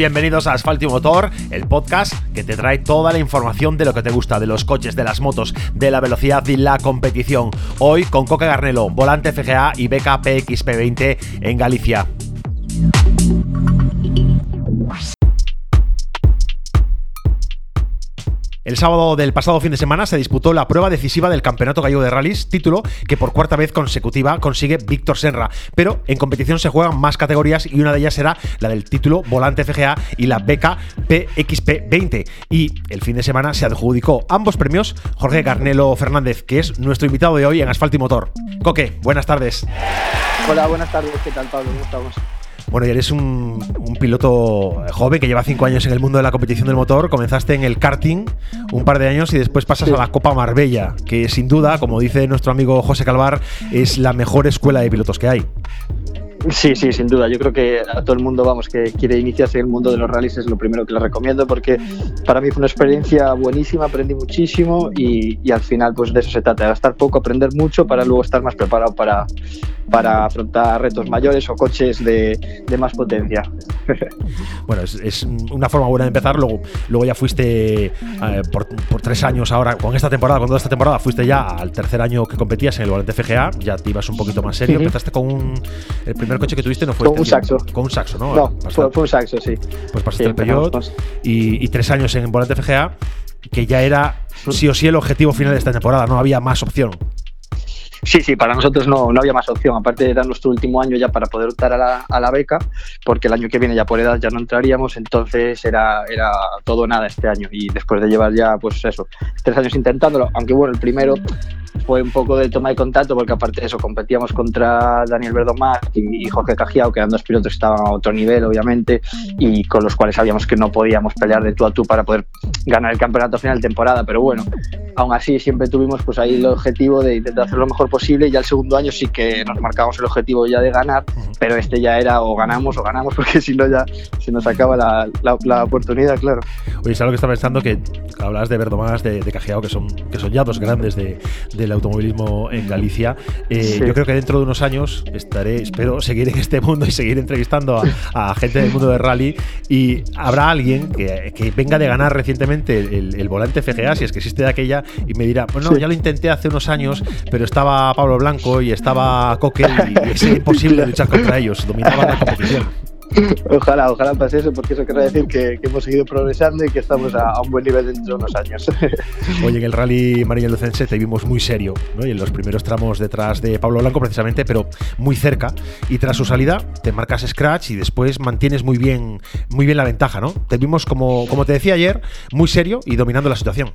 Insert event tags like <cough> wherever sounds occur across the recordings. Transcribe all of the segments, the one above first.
bienvenidos a Asfalto y Motor, el podcast que te trae toda la información de lo que te gusta, de los coches, de las motos, de la velocidad y la competición. Hoy con Coca Garnelo, volante FGA y beca PXP20 en Galicia. El sábado del pasado fin de semana se disputó la prueba decisiva del Campeonato Gallego de Rallys, título que por cuarta vez consecutiva consigue Víctor Senra. Pero en competición se juegan más categorías y una de ellas será la del título Volante FGA y la beca PXP20. Y el fin de semana se adjudicó ambos premios Jorge Garnelo Fernández, que es nuestro invitado de hoy en Asfalto y Motor. Coque, buenas tardes. Hola, buenas tardes. ¿Qué tal, Pablo? ¿Cómo estamos? Bueno, y eres un, piloto joven que lleva cinco años en el mundo de la competición del motor. Comenzaste en el karting un par de años y después pasas a la Copa Marbella, que sin duda, como dice nuestro amigo José Calvar, es la mejor escuela de pilotos que hay. Sí, sí, sin duda. Yo creo que a todo el mundo, vamos, que quiere iniciarse en el mundo de los rallies es lo primero que le recomiendo porque para mí fue una experiencia buenísima, aprendí muchísimo y, y al final pues de eso se trata, de gastar poco, aprender mucho para luego estar más preparado para, para afrontar retos mayores o coches de, de más potencia. <laughs> bueno, es, es, una forma buena de empezar. Luego, luego ya fuiste eh, por, por, tres años ahora, con esta temporada, con toda esta temporada, fuiste ya al tercer año que competías en el Volante FGA, ya te ibas un poquito más serio. Empezaste con un. El primer coche que tuviste no fue. Con un saxo. Con un saxo, ¿no? No, fue, fue, un saxo, sí. Pues pasaste el Peugeot y, y tres años en Volante FGA, que ya era sí o sí el objetivo final de esta temporada, no había más opción. Sí, sí, para nosotros no, no había más opción. Aparte era nuestro último año ya para poder optar a la, a la, beca, porque el año que viene ya por edad ya no entraríamos, entonces era, era todo nada este año. Y después de llevar ya, pues eso, tres años intentándolo, aunque bueno, el primero fue un poco de toma de contacto, porque aparte de eso competíamos contra Daniel Verdomar y, y Jorge Cajiao, que eran dos pilotos que estaban a otro nivel, obviamente, y con los cuales sabíamos que no podíamos pelear de tú a tú para poder ganar el campeonato final de temporada. Pero bueno, aún así siempre tuvimos pues ahí el objetivo de intentar hacer lo mejor posible y ya el segundo año sí que nos marcamos el objetivo ya de ganar, pero este ya era o ganamos o ganamos <laughs> porque si no ya se nos acaba la, la, la oportunidad, claro. Oye, ¿sabes lo que estaba pensando? Que hablas de Verdomás, de, de Cajiao, que son, que son ya dos grandes de, del automovilismo en Galicia. Eh, sí. Yo creo que dentro de unos años estaré, espero seguir en este mundo y seguir entrevistando a, a gente del mundo del rally y habrá alguien que, que venga de ganar recientemente el, el, volante FGA, si es que existe de aquella, y me dirá, bueno, sí. ya lo intenté hace unos años, pero estaba Pablo Blanco y estaba Coque y, <laughs> es imposible luchar contra ellos, dominaban la competición. Ojalá, ojalá pase eso, porque eso quiere decir que, que, hemos seguido progresando y que estamos a, a, un buen nivel dentro de unos años. <laughs> Oye, en el rally Marina Lucense te vimos muy serio, ¿no? Y en los primeros tramos detrás de Pablo Blanco, precisamente, pero muy cerca. Y tras su salida, te marcas scratch y después mantienes muy bien, muy bien la ventaja, ¿no? Te vimos, como, como te decía ayer, muy serio y dominando la situación.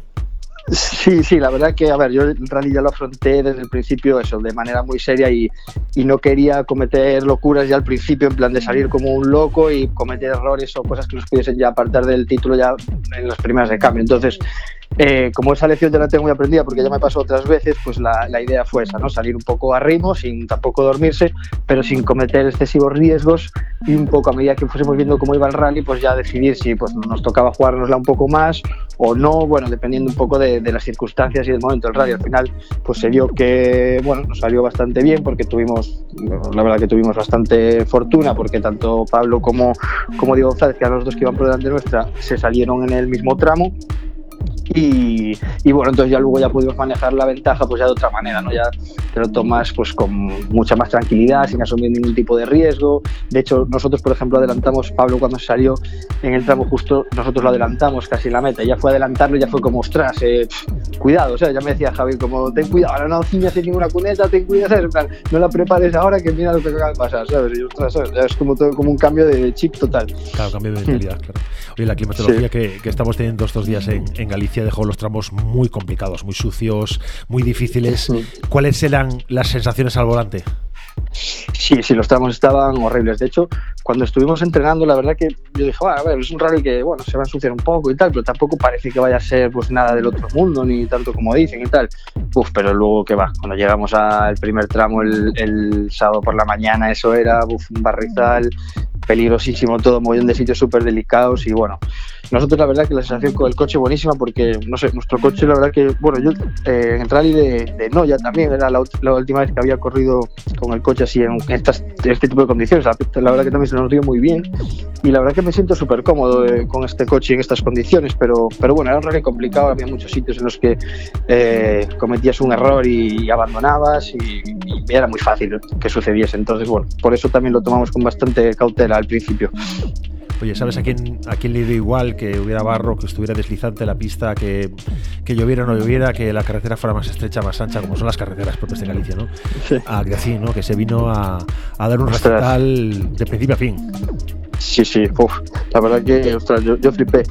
Sí, sí, la verdad que, a ver, yo el rally ya lo afronté desde el principio, eso, de manera muy seria y, y, no quería cometer locuras ya al principio, en plan de salir como un loco y cometer errores o cosas que nos pudiesen ya apartar del título ya en las primeras de cambio. Entonces, eh, como esa lección ya la tengo muy aprendida porque ya me pasó otras veces, pues la, la, idea fue esa, ¿no? Salir un poco a ritmo, sin tampoco dormirse, pero sin cometer excesivos riesgos y un poco a medida que fuésemos viendo cómo iba el rally, pues ya decidir si pues, nos tocaba jugárnosla un poco más o no, bueno, dependiendo un poco de, de las circunstancias y del momento del rally. Al final, pues se vio que, bueno, nos salió bastante bien porque tuvimos, la verdad que tuvimos bastante fortuna porque tanto Pablo como, como Diego González, que eran los dos que iban por delante nuestra, se salieron en el mismo tramo y, y, bueno, entonces ya luego ya pudimos manejar la ventaja pues ya de otra manera, ¿no? Ya te lo tomas pues con mucha más tranquilidad, sin asumir ningún tipo de riesgo. De hecho, nosotros, por ejemplo, adelantamos, Pablo cuando salió en el tramo justo, nosotros lo adelantamos casi en la meta. Ya fue adelantarlo ya fue como, ostras, eh, cuidado, o sea, ya me decía Javi, como, ten cuidado, ahora no ciñas en ninguna cuneta, ten cuidado, ¿sabes? En plan, no la prepares ahora que mira lo que acaba de pasar, ¿sabes? Y, ostras, ¿sabes? Es como todo como un cambio de chip total. Claro, cambio de <laughs> mentalidad, claro. Oye, la climatología sí. que, que, estamos teniendo estos días en, en Galicia dejó los tramos muy complicados, muy sucios, muy difíciles. ¿Cuáles eran las sensaciones al volante? Sí, sí, los tramos estaban horribles. De hecho, cuando estuvimos entrenando, la verdad que yo dije, bueno, a ver, es un rally que, bueno, se va a ensuciar un poco y tal, pero tampoco parece que vaya a ser pues nada del otro mundo, ni tanto como dicen y tal. Uf, pero luego que va, cuando llegamos al primer tramo el, el sábado por la mañana, eso era uf, un barrizal, peligrosísimo todo, montón de sitios súper delicados y bueno, nosotros la verdad que la sensación con el coche buenísima porque, no sé, nuestro coche la verdad que, bueno, yo eh, en rally de, de, Noya también era la, última vez que había corrido con el coche así en, estas, este tipo de condiciones, la, la, verdad que también se nos dio muy bien y la verdad que me siento súper cómodo eh, con este coche en estas condiciones, pero, pero bueno, era un rally complicado, había muchos sitios en los que eh, cometías un error y, abandonabas y, y era muy fácil que sucediese, entonces bueno, por eso también lo tomamos con bastante cautela al principio. Oye, ¿sabes a quién, a quién le dio igual que hubiera barro, que estuviera deslizante la pista, que, que lloviera o no lloviera, que la carretera fuera más estrecha, más ancha, como son las carreteras propias de Galicia, ¿no? Sí. A Gracín, ¿no? Que se vino a, a dar un recital de principio a fin. Sí, sí, uf, la verdad que, ostras, yo, yo flipé.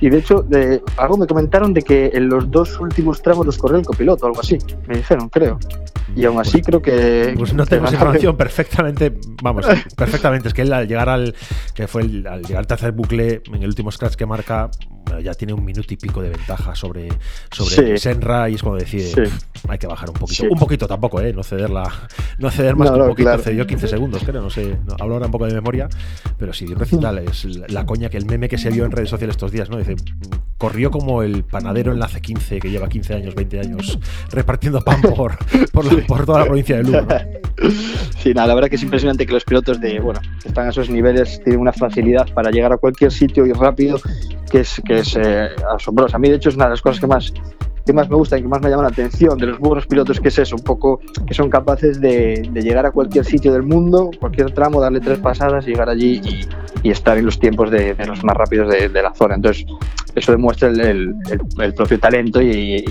Y de hecho, de, algo me comentaron de que en los dos últimos tramos los corrió el copiloto, algo así, me dijeron, creo. Y aún así creo que... Pues no tenemos información perfectamente, vamos, <laughs> perfectamente. Es que él al llegar al, que fue el, al llegar al tercer bucle, en el último scratch que marca, ya tiene un minuto y pico de ventaja sobre, sobre Sí. Senra y es cuando decide, Sí. hay que bajar un poquito. Sí. Un poquito tampoco, ¿eh? No cederla, no ceder más No, que un no, poquito, claro. cedió 15 segundos, creo, no sé, no, hablo ahora un poco de memoria, pero sí, recital, es la coña que el meme que se vio en redes sociales estos días, ¿no? Dice, corrió como el panadero en la C15 que lleva 15 años, 20 años repartiendo pan <laughs> por, por, la- por toda la provincia de Lugo. <laughs> Sí, nada, la verdad que es impresionante que los pilotos de, bueno, que están a esos niveles tienen una facilidad para llegar a cualquier sitio y rápido que es, que es eh, asombrosa. A mí, de hecho, es una de las cosas que más, que más me gusta y que más me llama la atención de los buenos pilotos, que es eso, un poco que son capaces de, de llegar a cualquier sitio del mundo, cualquier tramo, darle tres pasadas, llegar allí y, y estar en los tiempos de, de los más rápidos de, de la zona. Entonces, eso demuestra el, el- el- propio talento y, y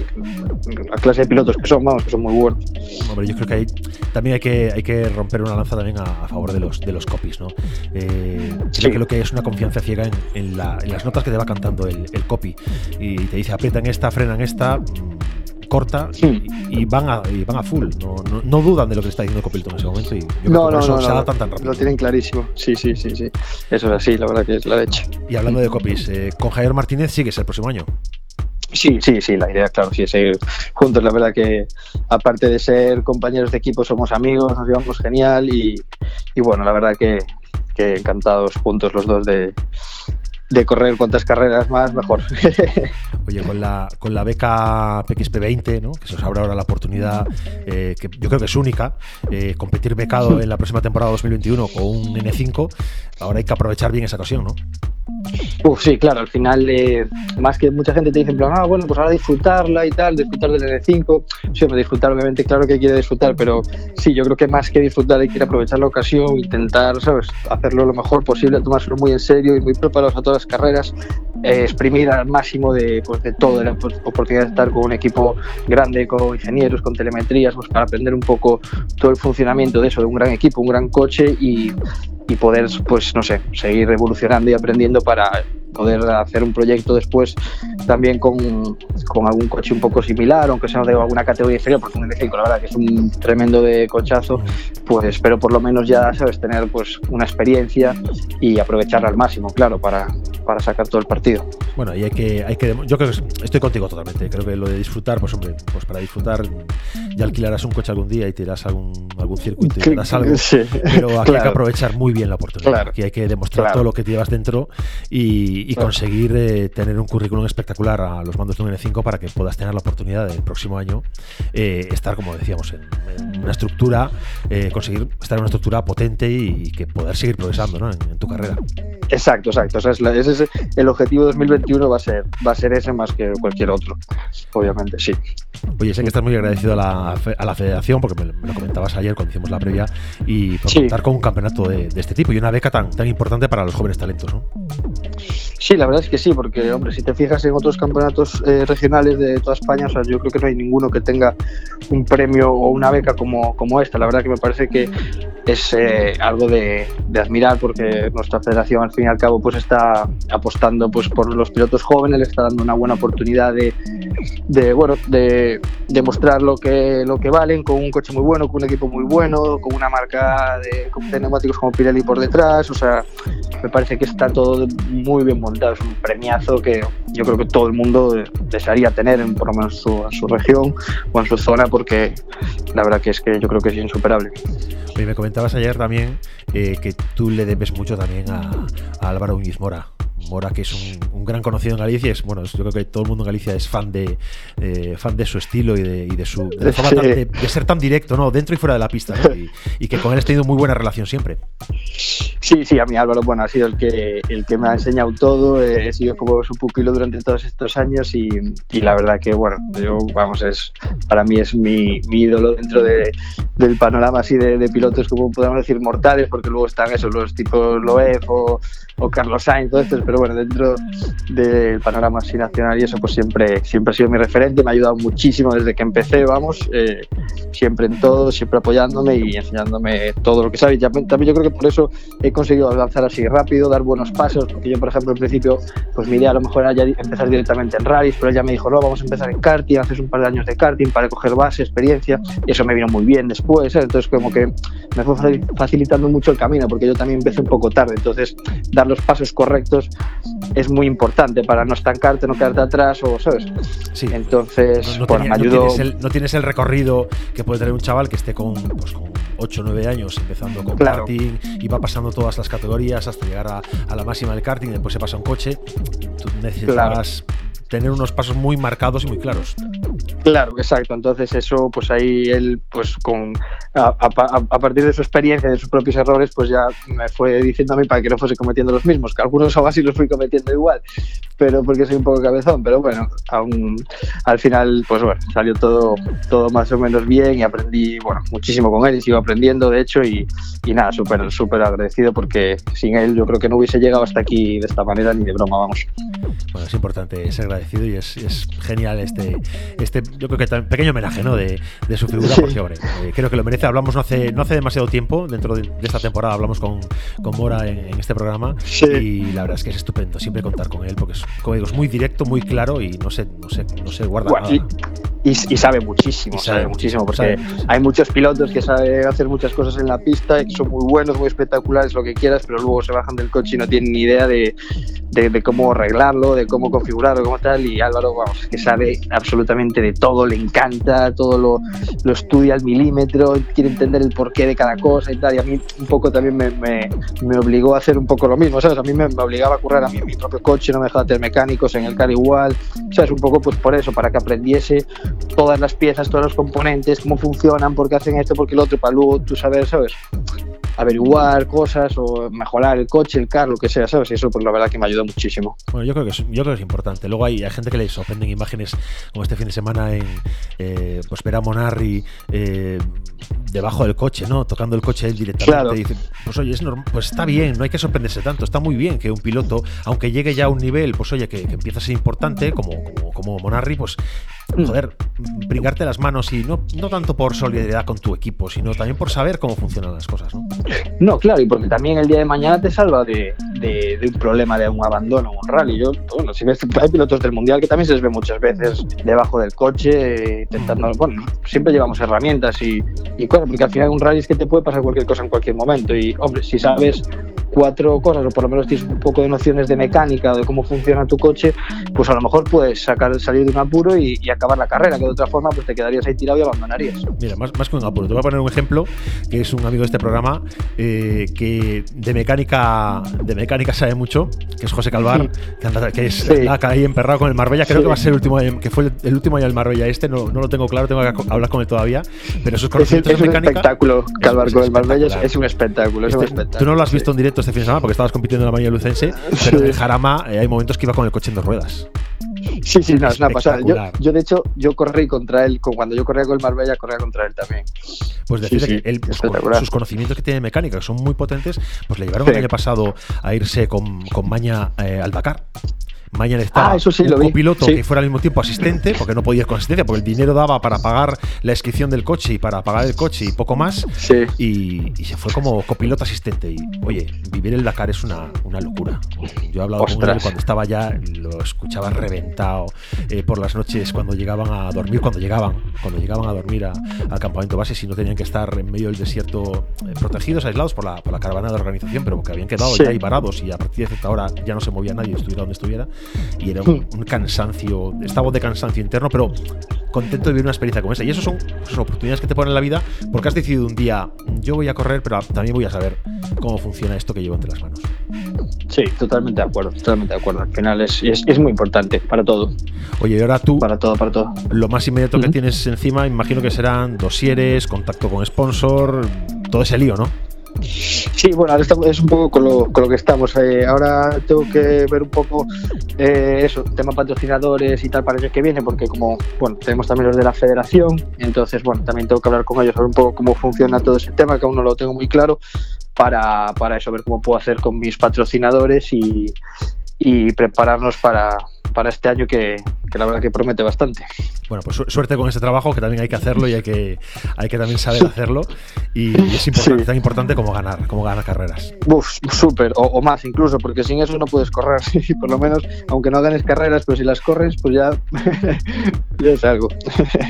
la clase de pilotos que son, vamos, que son muy buenos. Hombre, yo creo que hay, también hay que, hay que romper una lanza también a, a favor de los, de los copies, ¿no? Eh, Sí. Creo que lo que es una confianza ciega en, en la- en las notas que te va cantando el, el copy y te dice aprieta en esta, frena en esta, corta Sí. y, y van a, y van a full. No, no, no dudan de lo que está diciendo el copiloto en ese momento y yo creo que No, por eso no, se no, adaptan tan rápido. Lo tienen clarísimo. Sí, sí, sí, sí. Eso es así, la verdad que es la leche. Y hablando de copies, eh, con Javier Martínez sigues el próximo año. Sí, sí, sí, la idea, claro, sí, es seguir juntos. La verdad que, aparte de ser compañeros de equipo, somos amigos, nos llevamos genial y, y bueno, la verdad que, que encantados juntos los dos de, de correr cuantas carreras más, mejor. <laughs> Oye, con la, con la beca PXP20, ¿no? que se os abre ahora la oportunidad, eh, que yo creo que es única, eh, competir becado en la próxima temporada 2021 con un N5, ahora hay que aprovechar bien esa ocasión, ¿no? Uf, sí, claro, al final, eh, más que mucha gente te dice, en plan, ah, bueno, pues ahora disfrutarla y tal, disfrutar del N5. Sí, hombre, disfrutar, obviamente, claro que quiere disfrutar, pero sí, yo creo que más que disfrutar hay que aprovechar la ocasión, intentar, ¿sabes?, hacerlo lo mejor posible, tomárselo muy en serio y muy preparados a todas las carreras, eh, exprimir al máximo de, pues, de todo, de la op- oportunidad de estar con un equipo grande, con ingenieros, con telemetrías, pues para aprender un poco todo el funcionamiento de eso, de un gran equipo, un gran coche y, y poder, pues no sé, seguir evolucionando y aprendiendo para poder hacer un proyecto después también con, con algún coche un poco similar, aunque sea de alguna categoría inferior, porque un N5 la verdad que es un tremendo de cochazo, pues pero por lo menos ya sabes tener pues una experiencia y aprovecharla al máximo, claro, para, para sacar todo el partido. Bueno, y hay que, hay que. Yo creo que estoy contigo totalmente. Creo que lo de disfrutar, pues hombre, pues para disfrutar ya alquilarás un coche algún día y te irás a algún, algún circuito y te darás algo. Sí, Pero aquí hay que claro. aprovechar muy bien la oportunidad. Claro. Aquí hay que demostrar Claro. todo lo que te llevas dentro y, y conseguir eh, tener un currículum espectacular a los mandos de un N5 para que puedas tener la oportunidad del próximo año eh, estar, como decíamos, en, en una estructura, eh, conseguir estar en una estructura potente y, y que poder seguir progresando ¿no? en, en tu carrera. Exacto, exacto. O sea, es la- ese es el objetivo 2021 va a ser va a ser ese más que cualquier otro. Obviamente, sí. Oye, sé que estás muy agradecido a la, a la federación, porque me, me lo comentabas ayer cuando hicimos la previa, y por Sí. contar con un campeonato de, de este tipo y una beca tan, tan importante para los jóvenes talentos, ¿no? Sí, la verdad es que sí, porque, hombre, si te fijas en otros campeonatos eh, regionales de toda España, o sea, yo creo que no hay ninguno que tenga un premio o una beca como, como esta. La verdad que me parece que es eh, algo de, admirar porque nuestra federación, al fin y al cabo, pues está apostando pues, por los pilotos jóvenes, le está dando una buena oportunidad de, de bueno, de demostrar lo que, lo que valen con un coche muy bueno, con un equipo muy bueno, con una marca de, de neumáticos como Pirelli por detrás, o sea, me parece que está todo muy bien montado, es un premiazo que yo creo que todo el mundo desearía tener en por lo menos su, en su región o en su zona porque la verdad que es que yo creo que es insuperable. Oye, me comentabas ayer también eh, que tú le debes mucho también a, a Álvaro Uñiz Mora. Mora, que es un, gran conocido en Galicia, es bueno, yo creo que todo el mundo en Galicia es fan de eh, fan de su estilo y de, y de su de, <laughs> ser tan directo, ¿no? Dentro y fuera de la pista, y, que con él has tenido muy buena relación siempre. Sí, sí, a mí Álvaro, bueno, ha sido el que el que me ha enseñado todo, he sido como su pupilo durante todos estos años y, y, la verdad que bueno, yo vamos, es para mí es mi, mi ídolo dentro de, del panorama así de, pilotos como podemos decir mortales, porque luego están esos los tipos Loeb o, o Carlos Sainz, todo esto, pero bueno, dentro del panorama así nacional y eso, pues siempre, siempre ha sido mi referente, me ha ayudado muchísimo desde que empecé, vamos, eh, siempre en todo, siempre apoyándome y enseñándome todo lo que sabe. también yo creo que por eso he conseguido avanzar así rápido, dar buenos pasos, porque yo, por ejemplo, al principio, pues mi idea a lo mejor era ya empezar directamente en rallies, pero ella me dijo, no, vamos a empezar en karting, haces un par de años de karting para coger base, experiencia, y eso me vino muy bien después, ¿eh? entonces como que me fue facilitando mucho el camino, porque yo también empecé un poco tarde, entonces dar los pasos correctos es muy importante para no estancarte, no quedarte atrás o, ¿sabes? Sí. Entonces, no, me ayudó. No tienes, el, recorrido que puede tener un chaval que esté con, pues, con 8 o 9 años empezando con karting y va pasando todas las categorías hasta llegar a, la máxima del karting, después se pasa un coche. Tú necesitas tener unos pasos muy marcados y muy claros. Claro, exacto. Entonces eso, pues ahí él, pues con a, partir de su experiencia, de sus propios errores, pues ya me fue diciendo a mí para que no fuese cometiendo los mismos, que algunos aún así los fui cometiendo igual, pero porque soy un poco cabezón, pero bueno, aún, al final, pues bueno, salió todo, todo más o menos bien y aprendí, bueno, muchísimo con él y sigo aprendiendo, de hecho, y, y nada, súper, súper agradecido porque sin él yo creo que no hubiese llegado hasta aquí de esta manera ni de broma, vamos. Bueno, es importante ser agradecido y es, es genial este, este, yo creo que pequeño homenaje, ¿no? De, de su figura, porque, hombre, eh, creo que lo merece hablamos no hace, no hace demasiado tiempo, dentro de, esta temporada hablamos con, con Mora en, este programa y la verdad es que es estupendo siempre contar con él porque es, como digo, es muy directo, muy claro y no se, no se, no se guarda nada. Y, sabe muchísimo, sabe, muchísimo, porque hay muchos pilotos que saben hacer muchas cosas en la pista y que son muy buenos, muy espectaculares, lo que quieras, pero luego se bajan del coche y no tienen ni idea de, de, cómo arreglarlo, de cómo configurarlo, cómo tal. Y Álvaro, vamos, que sabe absolutamente de todo, le encanta, todo lo, lo estudia al milímetro, quiere entender el porqué de cada cosa y tal. Y a mí un poco también me, me, me obligó a hacer un poco lo mismo, ¿sabes? A mí me, obligaba a currar a mí mi propio coche, no me dejaba tener mecánicos en el car igual, ¿sabes? Un poco pues por eso, para que aprendiese todas las piezas, todos los componentes, cómo funcionan, por qué hacen esto, por qué lo otro, para luego tú saber, ¿sabes? Averiguar cosas o mejorar el coche, el carro, lo que sea, ¿sabes? Y eso, pues la verdad que me ayudó muchísimo. Bueno, yo creo que es, yo creo que es importante. Luego hay, hay gente que le sorprenden imágenes como este fin de semana en eh, pues ver a Monarri eh, debajo del coche, ¿no? Tocando el coche él directamente. Y dice, pues oye, es normal, pues está bien, no hay que sorprenderse tanto. Está muy bien que un piloto, aunque llegue ya a un nivel, pues oye, que, que empieza a ser importante, como, como, como Monarri, pues. Joder, brincarte las manos y no, no tanto por solidaridad con tu equipo, sino también por saber cómo funcionan las cosas, ¿no? No, claro, y porque también el día de mañana te salva de, de, un problema de un abandono, un rally. Yo, bueno, si ves, hay pilotos del mundial que también se les ve muchas veces debajo del coche, intentando, mm. bueno, siempre llevamos herramientas y, y claro, porque al final un rally es que te puede pasar cualquier cosa en cualquier momento y, hombre, si sabes cuatro cosas, o por lo menos tienes un poco de nociones de mecánica, de cómo funciona tu coche, pues a lo mejor puedes sacar, salir de un apuro y, acabar la carrera, que de otra forma pues te quedarías ahí tirado y abandonarías. Mira, más, más que un apuro, te voy a poner un ejemplo, que es un amigo de este programa, eh, que de mecánica, de mecánica sabe mucho, que es José Calvar, que, es ahí emperrado con el Marbella, creo que va a ser el último que fue el, último año del Marbella este, no, no, lo tengo claro, tengo que hablar con él todavía, pero sus conocimientos es, es, un espectáculo, Calvar con el Marbella es, un espectáculo, es un este, espectáculo. Tú no lo has visto en directo este fin de semana porque estabas compitiendo en la María Lucense, pero en Jarama eh, hay momentos que iba con el coche en dos ruedas. Sí, sí, no, es una pasada. Yo, de hecho, yo corrí contra él, cuando yo corría con el Marbella, corría contra él también. Pues decir que él, pues, sus conocimientos que tiene de mecánica, que son muy potentes, pues le llevaron el año pasado a irse con, con Maña eh, al Dakar. Mañana estaba ah, eso sí, un que fuera al mismo tiempo asistente, porque no podía ir con asistencia, porque el dinero daba para pagar la inscripción del coche y para pagar el coche y poco más. Y, se fue como copiloto asistente. Y oye, vivir el Dakar es una, una locura. Yo he hablado con él cuando estaba ya, lo escuchaba reventado eh, por las noches cuando llegaban a dormir, cuando llegaban, cuando llegaban a dormir al campamento base, si no tenían que estar en medio del desierto eh, protegidos, aislados por la, por la caravana de organización, pero que habían quedado ya ahí parados y a partir de cierta hora ya no se movía nadie, estuviera donde estuviera y era un, cansancio, estaba de cansancio interno, pero contento de vivir una experiencia como esa. Y eso son oportunidades que te ponen en la vida porque has decidido un día, yo voy a correr, pero también voy a saber cómo funciona esto que llevo entre las manos. Sí, totalmente de acuerdo, totalmente de acuerdo. Al final es, es, muy importante para todo. Oye, y ahora tú. Para todo, para todo. Lo más inmediato que tienes encima, imagino que serán dosieres, contacto con sponsor, todo ese lío, ¿no? Sí, bueno, es un poco con lo, con lo que estamos. Eh, ahora tengo que ver un poco eh, eso, tema patrocinadores y tal para el año que viene, porque como, bueno, tenemos también los de la federación, entonces, bueno, también tengo que hablar con ellos, ver un poco cómo funciona todo ese tema, que aún no lo tengo muy claro, para, para eso, ver cómo puedo hacer con mis patrocinadores y, y prepararnos para, para este año que, la verdad que promete bastante. Bueno, pues suerte con ese trabajo, que también hay que hacerlo y hay que, hay que también saber hacerlo. Y, es importante, tan importante como ganar, como ganar carreras. Uf, súper, o, más incluso, porque sin eso no puedes correr. <laughs> por lo menos, aunque no ganes carreras, pero si las corres, pues ya, <laughs> ya es algo.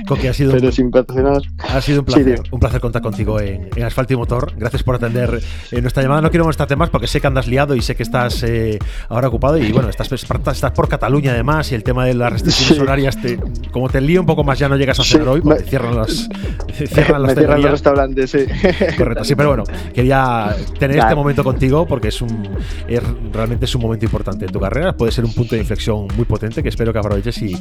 Coque, ha sido, pero sin ha sido un placer, un placer contar contigo en, Asfalto y Motor. Gracias por atender eh, nuestra llamada. No quiero molestarte más porque sé que andas liado y sé que estás eh, ahora ocupado y bueno, estás, estás por Cataluña además y el tema de las restricciones <laughs> horarias, te, como te lío un poco más, ya no llegas a cenar hoy porque cierran las <laughs> cierran, las cierran los restaurantes, sí. Correcto, sí, pero bueno, quería tener este momento contigo porque es un realmente es un momento importante en tu carrera, puede ser un punto de inflexión muy potente que espero que aproveches y,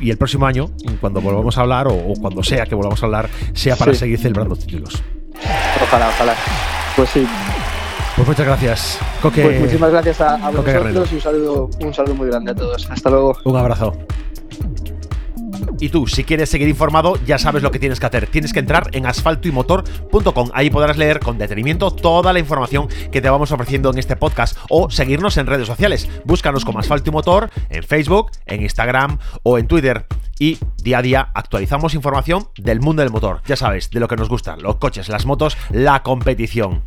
y, el próximo año, cuando volvamos a hablar o, cuando sea que volvamos a hablar, sea para seguir celebrando títulos. Ojalá, ojalá. Pues sí, pues muchas gracias. pues muchísimas gracias a, vosotros y un saludo, un saludo muy grande a todos. Hasta luego. Un abrazo. Y tú, si quieres seguir informado, ya sabes lo que tienes que hacer. Tienes que entrar en asfaltoymotor.com. Ahí podrás leer con detenimiento toda la información que te vamos ofreciendo en este podcast o seguirnos en redes sociales. Búscanos como Asfalto y Motor en Facebook, en Instagram o en Twitter. Y día a día actualizamos información del mundo del motor. Ya sabes, de lo que nos gusta, los coches, las motos, la competición.